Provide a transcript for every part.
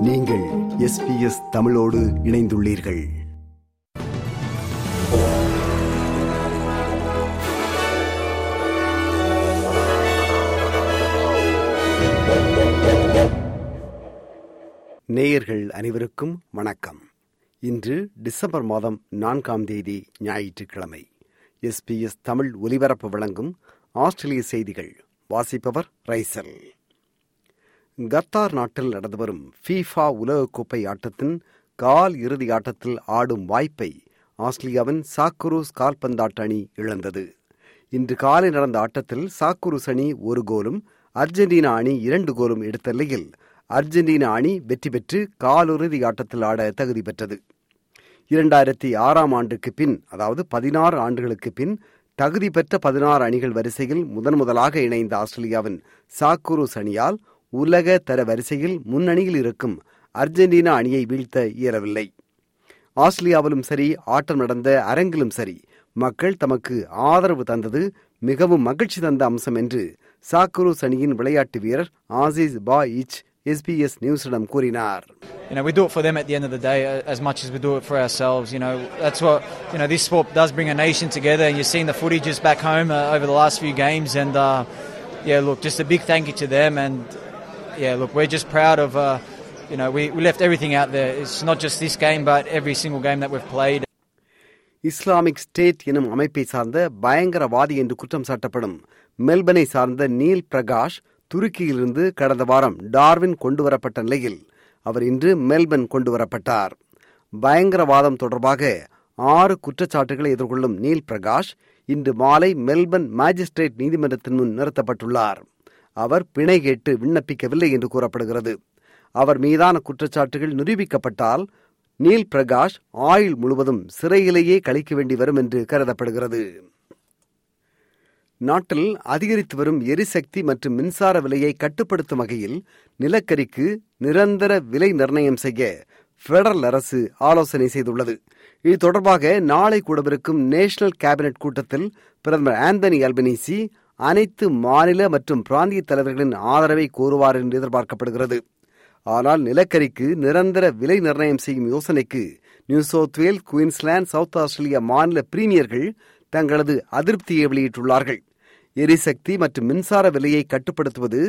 நீங்கள் எஸ்பிஎஸ் தமிழோடு இணைந்துள்ளீர்கள். நேயர்கள் அனைவருக்கும் வணக்கம். இன்று டிசம்பர் மாதம் நான்காம் தேதி ஞாயிற்றுக்கிழமை. எஸ்பிஎஸ் தமிழ் ஒலிபரப்பு வழங்கும் ஆஸ்திரேலிய செய்திகள். வாசிப்பவர் ரைசல். கத்தார் நாட்டில் நடந்து வரும் ஃபீஃபா உலகக்கோப்பை ஆட்டத்தின் கால் இறுதி ஆட்டத்தில் ஆடும் வாய்ப்பை ஆஸ்திரேலியாவின் சாக்குரூஸ் கால்பந்தாட்ட அணி இழந்தது. இன்று காலை நடந்த ஆட்டத்தில் சாக்குரூஸ் அணி ஒரு கோலும் அர்ஜென்டினா அணி இரண்டு கோலும் எடுத்த நிலையில் அர்ஜென்டினா அணி வெற்றி பெற்று காலிறுதி ஆட்டத்தில் ஆட தகுதி பெற்றது. இரண்டாயிரத்தி ஆறாம் ஆண்டுக்கு பின் அதாவது பதினாறு ஆண்டுகளுக்கு பின் தகுதி பெற்ற பதினாறு அணிகள் வரிசையில் முதன் முதலாக இணைந்த ஆஸ்திரேலியாவின் சாக்குரூஸ் அணியால் உலக தர வரிசையில் முன்னணியில் இருக்கும் அர்ஜென்டினா அணியை வீழ்த்த இயலவில்லை ஆஸ்திரேலியாவிலும் சரி ஆட்டம் நடந்த அரங்கிலும் சரி மக்கள் தமக்கு ஆதரவு தந்தது மிகவும் மகிழ்ச்சி தந்த அம்சம் என்று சாக்குரூஸ் அணியின் விளையாட்டு வீரர் ஆசிஸ் பா இச் SBS நியூஸிடம் கூறினார் You know, we do it for them at the end of the day as much as we do it for ourselves. You know, that's what, you know, this sport does bring a nation together and you've seen the footages back home uh, over the last few games and, uh, yeah, look, just a big thank you to them and, yeah, look, we're just proud of, uh, you know, we, we left everything out there. It's not just this game, but every single game that we've played. Islamic state எனும் அமைப்பை சார்ந்த பயங்கரவாதி என்று குற்றம் சாட்டப்படும் மெல்பனை சார்ந்த Neil Prakash துருக்கியிலிருந்து கடந்த வாரம் Darwin கொண்டுவரப்பட்ட நிலையில் அவர் இன்று மெல்பர்ன் கொண்டுவரப்பட்டார் பயங்கரவாதம் தொடர்பாக ஆறு குற்றச்சாட்டுகளை எதிர்கொள்ளும் நீல் பிரகாஷ் இன்று மாலை மெல்பர்ன் மாஜிஸ்ட்ரேட் நீதிமன்றத்தின் முன் நிறுத்தப்பட்டுள்ளார் அவர் பிணை கேட்டு விண்ணப்பிக்கவில்லை என்று கூறப்படுகிறது. அவர் மீதான குற்றச்சாட்டுகள் நிரூபிக்கப்பட்டால் நீல் பிரகாஷ் ஆயுள் முழுவதும் சிறையிலேயே கழிக்க வேண்டி வரும் என்று கருதப்படுகிறது. நாட்டில் அதிகரித்து வரும் எரிசக்தி மற்றும் மின்சார விலையை கட்டுப்படுத்தும் வகையில் நிலக்கரிக்கு நிரந்தர விலை நிர்ணயம் செய்ய பெடரல் அரசு ஆலோசனை செய்துள்ளது. இது தொடர்பாக நாளை கூடவிருக்கும் நேஷனல் கேபினெட் கூட்டத்தில் பிரதமர் ஆந்தனி அல்பனீசி அனைத்து மாநில மற்றும் பிராந்திய தலைவர்களின் ஆதரவை கோருவார் என்று எதிர்பார்க்கப்படுகிறது. ஆனால் நிலக்கரிக்கு நிரந்தர விலை நிர்ணயம் செய்யும் யோசனைக்கு New South Wales Queensland South Australia மாநில பிரீமியர்கள் தங்களது அதிருப்தியை வெளியிட்டுள்ளார்கள். எரிசக்தி மற்றும் மின்சார விலையை கட்டுப்படுத்துவது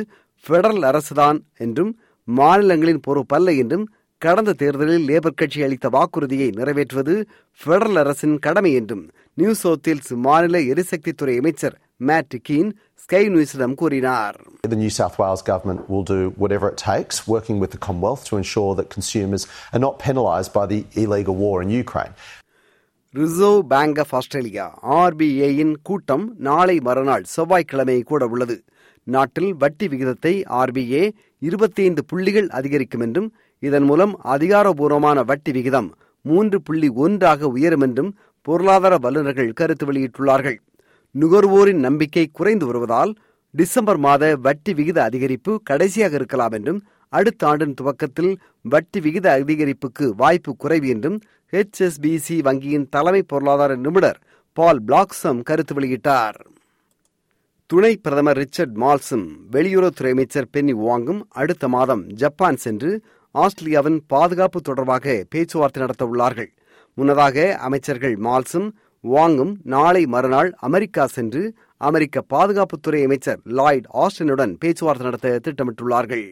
பெடரல் அரசுதான் என்றும் மாநிலங்களின் பொறுப்பல்ல என்றும் கடந்த தேர்தலில் லேபர் கட்சி அளித்த வாக்குறுதியை நிறைவேற்றுவது பெடரல் அரசின் கடமை என்றும் நியூ சவுத் வேல்ஸ் மாநில எரிசக்தித்துறை அமைச்சர் மேட் கீன் ஸ்கை நியூஸிடம் கூறினார் The New South Wales government will do whatever it takes, working with the Commonwealth to ensure that consumers are not penalised by the illegal war in Ukraine. Reserve Bank of Australia ஆர்பிஐயின் கூட்டம் நாளை மறுநாள் செவ்வாய்க்கிழமை கூட உள்ளது நாட்டில் வட்டி விகிதத்தை RBI இருபத்தைந்து புள்ளிகள் அதிகரிக்கும் என்றும் இதன் மூலம் அதிகாரபூர்வமான வட்டி விகிதம் மூன்று புள்ளி ஒன்றாக உயரும் என்றும் பொருளாதார வல்லுநர்கள் கருத்து வெளியிட்டுள்ளார்கள் நுகர்வோரின் நம்பிக்கை குறைந்து வருவதால் டிசம்பர் மாத வட்டி விகித அதிகரிப்பு கடைசியாக இருக்கலாம் என்றும் அடுத்த ஆண்டின் துவக்கத்தில் வட்டி விகித அதிகரிப்புக்கு வாய்ப்பு குறைவு என்றும் ஹெச்எஸ்பிசி வங்கியின் தலைமை பொருளாதார நிபுணர் பால் பிளாக்சம் கருத்து வெளியிட்டார். துணை பிரதமர் ரிச்சர்ட் மால்சும் வெளியுறவுத்துறை அமைச்சர் பென்னி வாங்கும் அடுத்த மாதம் ஜப்பான் சென்று ஆஸ்திரேலியாவின் பாதுகாப்பு தொடர்பாக பேச்சுவார்த்தை நடத்த உள்ளார்கள் முன்னதாக அமைச்சர்கள் மால்சும் வாங்கும் நாளை மறுநாள் அமெரிக்கா சென்று அமெரிக்க பாதுகாப்புத்துறை அமைச்சர் லாய்ட் ஆஸ்டினுடன் பேச்சுவார்த்தை நடத்த திட்டமிட்டுள்ளார்கள்.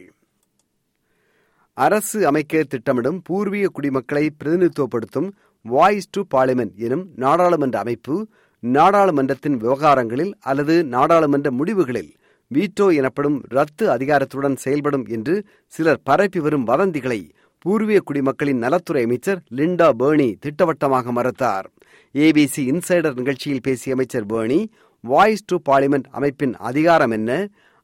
அரசு அமைக்க திட்டமிடும் பூர்வீக குடிமக்களை பிரதிநிதித்துவப்படுத்தும் வாய்ஸ் டு பார்லிமெண்ட் எனும் நாடாளுமன்ற அமைப்பு நாடாளுமன்றத்தின் விவகாரங்களில் அல்லது நாடாளுமன்ற முடிவுகளில் வீட்டோ எனப்படும் ரத்து அதிகாரத்துடன் செயல்படும் என்று சிலர் பரப்பி வரும் வதந்திகளை பூர்வீக குடிமக்களின் நலத்துறை அமைச்சர் லிண்டா பேர்னி திட்டவட்டமாக மறுத்தார். ஏபிசி இன்சைடர் நிகழ்ச்சியில் பேசிய அமைச்சர் பேணி வாய்ஸ் டு பார்லிமெண்ட் அமைப்பின் அதிகாரம் என்ன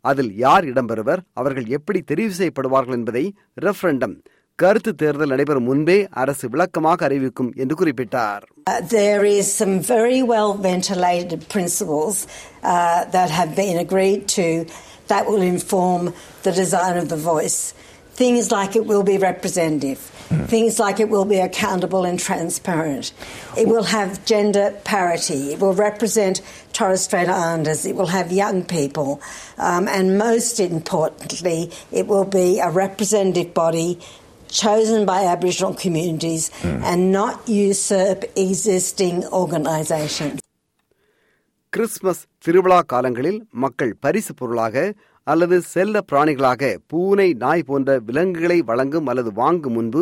அதில் யார் இடம்பெறுவர் அவர்கள் எப்படி தெரிவு செய்யப்படுவார்கள் என்பதை ரெஃபரண்டம் கருத்து தேர்தல் நடைபெறும் முன்பே அரசு விளக்கமாக அறிவிக்கும் என்று குறிப்பிட்டார் uh, there is some very well ventilated principles uh, that have been agreed to that will inform the design of the voice. Things like it will be representative. Things like it will be accountable and transparent. It will have gender parity. It will represent Torres Strait Islanders. It will have young people. Um, and most importantly, it will be a representative body chosen by Aboriginal communities and not usurp existing organisations. Christmas திருவிழா காலங்களில் மக்கள் பரிசு பொருளாக அல்லது செல்ல பிராணிகளாக பூனை நாய் போன்ற விலங்குகளை வழங்கும் அல்லது வாங்கும் முன்பு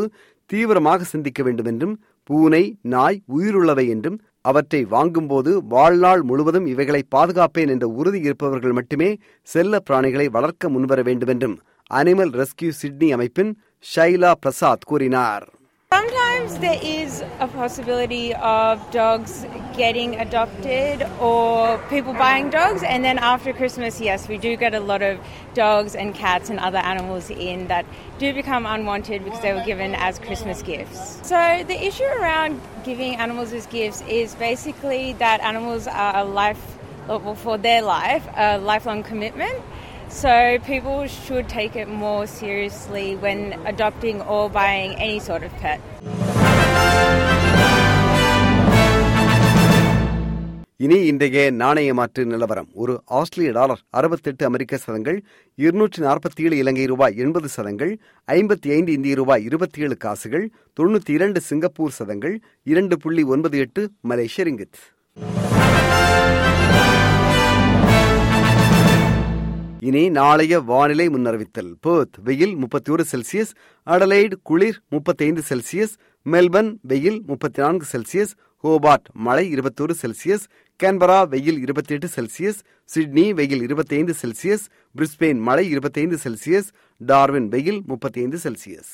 தீவிரமாக சிந்திக்க வேண்டும் என்றும் பூனை நாய் உயிருள்ளவை என்றும் அவற்றை வாங்கும்போது வாழ்நாள் முழுவதும் இவைகளை பாதுகாப்பேன் என்ற உறுதி இருப்பவர்கள் மட்டுமே செல்ல பிராணிகளை வளர்க்க முன்வர வேண்டும் என்றும் அனிமல் ரெஸ்கியூ சிட்னி அமைப்பின் ஷைலா பிரசாத் கூறினார். Sometimes there is a possibility of dogs getting adopted or people buying dogs, and then after Christmas, yes, we do get a lot of dogs and cats and other animals in that do become unwanted because they were given as Christmas gifts. So, the issue around giving animals as gifts is basically that animals are a life, well, for their life, a lifelong commitment. So people should take it more seriously when adopting or buying any sort of pet. இனி இன்றைய நாணய மாற்று நிலவரம் ஒரு ஆஸ்திரேலிய dollar அறுபத்தெட்டு அமெரிக்க சதங்கள் இருநூற்றி நாற்பத்தி ஏழு இலங்கை ரூபாய் எண்பது சதங்கள் ஐம்பத்தி ஐந்து இந்திய ரூபாய் இருபத்தி ஏழு காசுகள் தொண்ணூற்றி இரண்டு சிங்கப்பூர் சதங்கள் இரண்டு புள்ளி ஒன்பது எட்டு மலேசிய ரிங்கித் இனி நாளைய வானிலை முன்னறிவித்தல். பேர்த் வெயில் முப்பத்தி ஒரு செல்சியஸ் அடலைடு குளிர் முப்பத்தைந்து செல்சியஸ் மெல்பர்ன் வெயில் முப்பத்தி நான்கு செல்சியஸ் ஹோபார்ட் மழை இருபத்தோரு செல்சியஸ் கேன்பரா வெயில் இருபத்தி எட்டு செல்சியஸ் சிட்னி வெயில் இருபத்தைந்து செல்சியஸ் பிரிஸ்பெயின் மழை இருபத்தைந்து செல்சியஸ் டார்வின் வெயில் முப்பத்தி ஐந்து செல்சியஸ்.